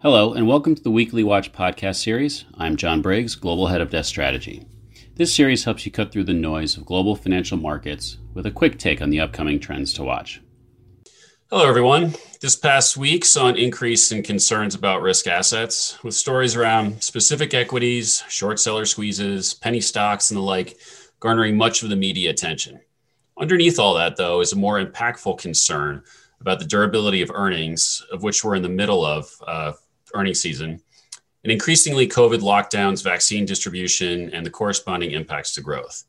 Hello, and welcome to the Weekly Watch podcast series. I'm John Briggs, Global Head of Desk Strategy. This series helps you cut through the noise of global financial markets with a quick take on the upcoming trends to watch. Hello, everyone. This past week saw an increase in concerns about risk assets, with stories around specific equities, short seller squeezes, penny stocks, and the like garnering much of the media attention. Underneath all that, though, is a more impactful concern about the durability of earnings, of which we're in the middle of uh, earnings season, and increasingly COVID lockdowns, vaccine distribution, and the corresponding impacts to growth.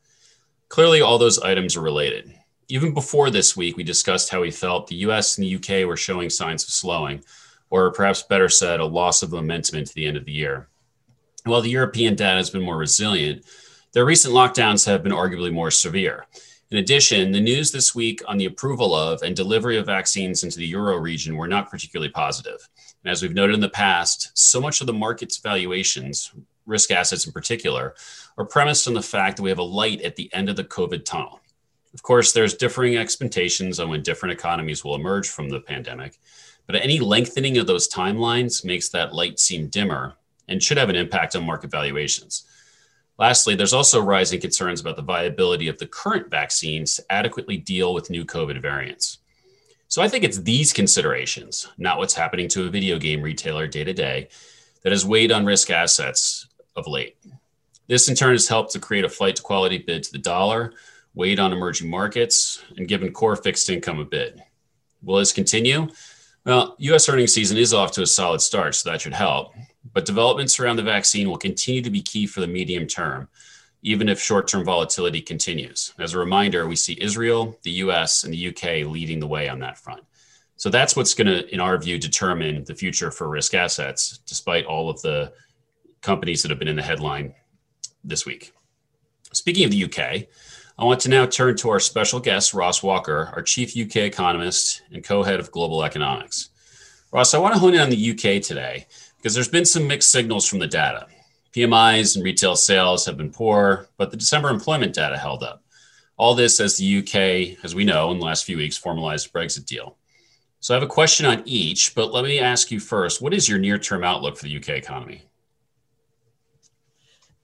Clearly, all those items are related. Even before this week, we discussed how we felt the US and the UK were showing signs of slowing, or perhaps better said, a loss of momentum into the end of the year. While the European data has been more resilient, their recent lockdowns have been arguably more severe. In addition, the news this week on the approval of and delivery of vaccines into the Euro region were not particularly positive. And as we've noted in the past, so much of the market's valuations, risk assets in particular, are premised on the fact that we have a light at the end of the COVID tunnel. Of course, there's differing expectations on when different economies will emerge from the pandemic, but any lengthening of those timelines makes that light seem dimmer and should have an impact on market valuations. Lastly, there's also rising concerns about the viability of the current vaccines to adequately deal with new COVID variants. So I think it's these considerations, not what's happening to a video game retailer day to day, that has weighed on risk assets of late. This in turn has helped to create a flight to quality bid to the dollar, weighed on emerging markets, and given core fixed income a bid. Will this continue? Well, US earnings season is off to a solid start, so that should help. But developments around the vaccine will continue to be key for the medium term even if short term volatility continues. As a reminder, we see Israel, the US, and the UK leading the way on that front. So that's what's going to, in our view, determine the future for risk assets, despite all of the companies that have been in the headline this week. Speaking of the UK, I want to now turn to our special guest, Ross Walker, our chief UK economist and co head of global economics. Ross, I want to hone in on the UK today because there's been some mixed signals from the data. PMIs and retail sales have been poor, but the December employment data held up. All this as the UK, as we know, in the last few weeks formalized Brexit deal. So I have a question on each, but let me ask you first what is your near term outlook for the UK economy?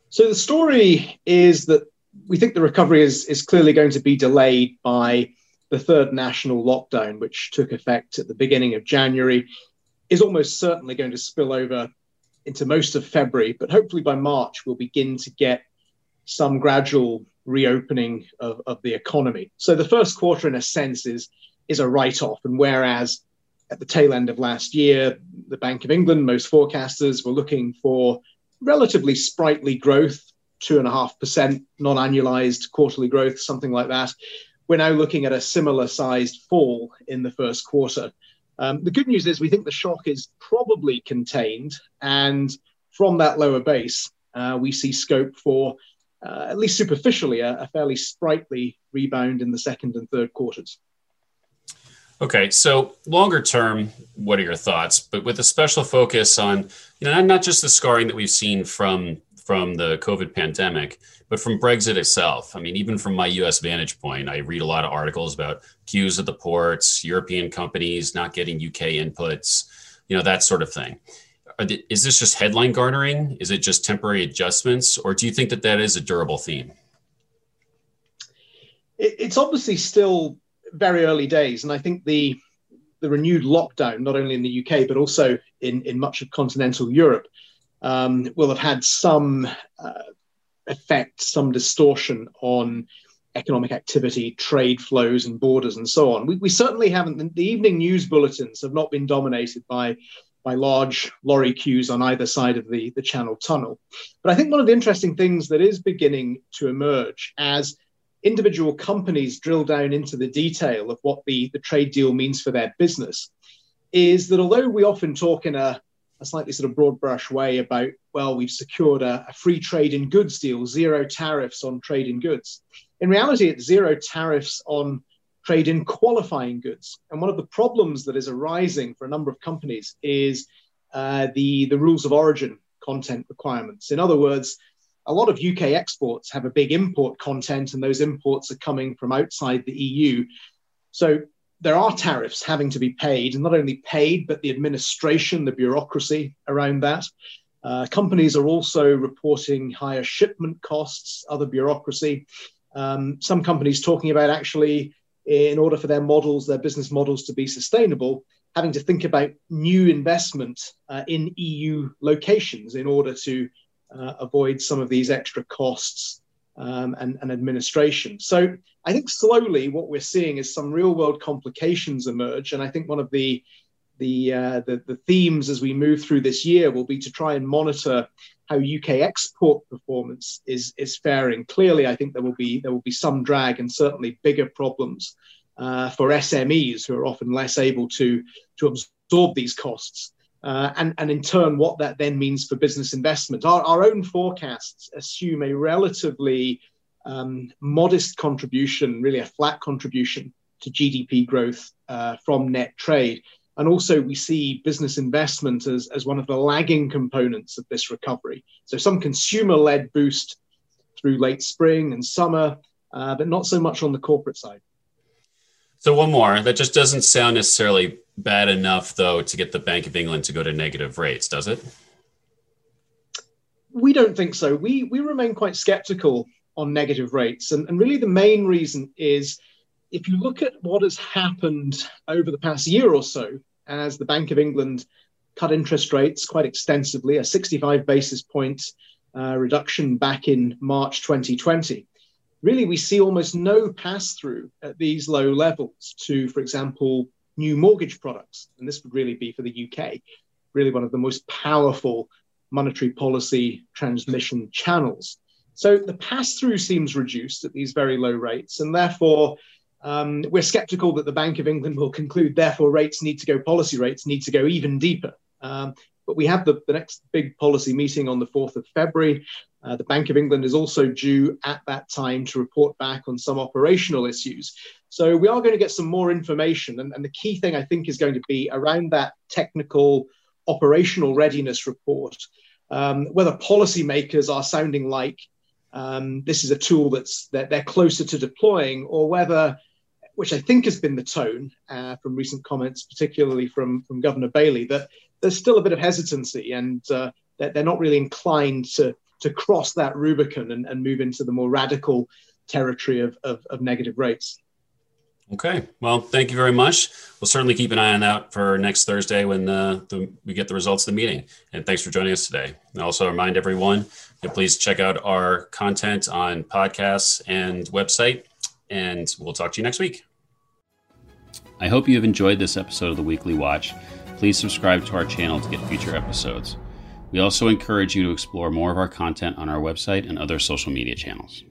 So the story is that we think the recovery is, is clearly going to be delayed by the third national lockdown, which took effect at the beginning of January, is almost certainly going to spill over into most of February, but hopefully by March we'll begin to get some gradual reopening of, of the economy. So the first quarter, in a sense, is is a write-off. And whereas at the tail end of last year, the Bank of England, most forecasters were looking for relatively sprightly growth, two and a half percent non-annualized quarterly growth, something like that. We're now looking at a similar sized fall in the first quarter. Um, the good news is we think the shock is probably contained, and from that lower base, uh, we see scope for, uh, at least superficially, a, a, fairly sprightly rebound in the second and third quarters. Okay, so longer term, what are your thoughts? But with a special focus on, you know, not just the scarring that we've seen from from the COVID pandemic, but from Brexit itself. I mean, even from my US vantage point, I read a lot of articles about queues at the ports, European companies not getting UK inputs, you know, that sort of thing. Is this just headline garnering? Is it just temporary adjustments? Or do you think that that is a durable theme? It's obviously still very early days. And I think the the renewed lockdown, not only in the UK, but also in, in much of continental Europe, um, will have had some uh, effect, some distortion on economic activity, trade flows, and borders, and so on. We, we certainly haven't. The evening news bulletins have not been dominated by by large lorry queues on either side of the, the Channel Tunnel. But I think one of the interesting things that is beginning to emerge as individual companies drill down into the detail of what the, the trade deal means for their business is that although we often talk in a a slightly sort of broad brush way about, well, we've secured a, a, free trade in goods deal, zero tariffs on trade in goods. In reality, it's zero tariffs on trade in qualifying goods. And one of the problems that is arising for a number of companies is uh, the, the rules of origin content requirements. In other words, a lot of UK exports have a big import content, and those imports are coming from outside the EU. So there are tariffs having to be paid, and not only paid, but the administration, the bureaucracy around that. Uh, companies are also reporting higher shipment costs, other bureaucracy. Um, some companies talking about actually, in order for their models, their business models to be sustainable, having to think about new investment uh, in EU locations in order to uh, avoid some of these extra costs um, and, and, administration. So I think slowly what we're seeing is some real world complications emerge. And I think one of the the, uh, the, the themes as we move through this year will be to try and monitor how UK export performance is is faring. Clearly, I think there will be there will be some drag and certainly bigger problems uh, for SMEs who are often less able to to absorb these costs. Uh, and, and in turn, what that then means for business investment. Our, our own forecasts assume a relatively um, modest contribution, really a flat contribution to GDP growth uh, from net trade. And also, we see business investment as, as one of the lagging components of this recovery. So, some consumer led boost through late spring and summer, uh, but not so much on the corporate side. So, one more. That just doesn't sound necessarily bad enough, though, to get the Bank of England to go to negative rates, does it? We don't think so. We, we remain quite skeptical on negative rates. And, and really, the main reason is if you look at what has happened over the past year or so, as the Bank of England cut interest rates quite extensively, a 65 basis point uh, reduction back in March 2020, really we see almost no pass through at these low levels to, for example, new mortgage products. And this would really be for the UK, really one of the most powerful monetary policy transmission channels. So the pass through seems reduced at these very low rates, and therefore um, we're skeptical that the Bank of England will conclude, therefore, rates need to go, policy rates need to go even deeper. Um, but we have the, the next big policy meeting on the 4th of February. Uh, the Bank of England is also due at that time to report back on some operational issues. So we are going to get some more information. And, and the key thing I think is going to be around that technical operational readiness report, um, whether policymakers are sounding like um, this is a tool that's that they're closer to deploying, or whether which I think has been the tone uh, from recent comments, particularly from, from Governor Bailey, that there's still a bit of hesitancy and uh, that they're not really inclined to, to cross that Rubicon and, and move into the more radical territory of, of, of negative rates. Okay. Well, thank you very much. We'll certainly keep an eye on that for next Thursday when uh, the, we get the results of the meeting. And thanks for joining us today. And also remind everyone to please check out our content on podcasts and website and we'll talk to you next week. I hope you have enjoyed this episode of the Weekly Watch. Please subscribe to our channel to get future episodes. We also encourage you to explore more of our content on our website and other social media channels.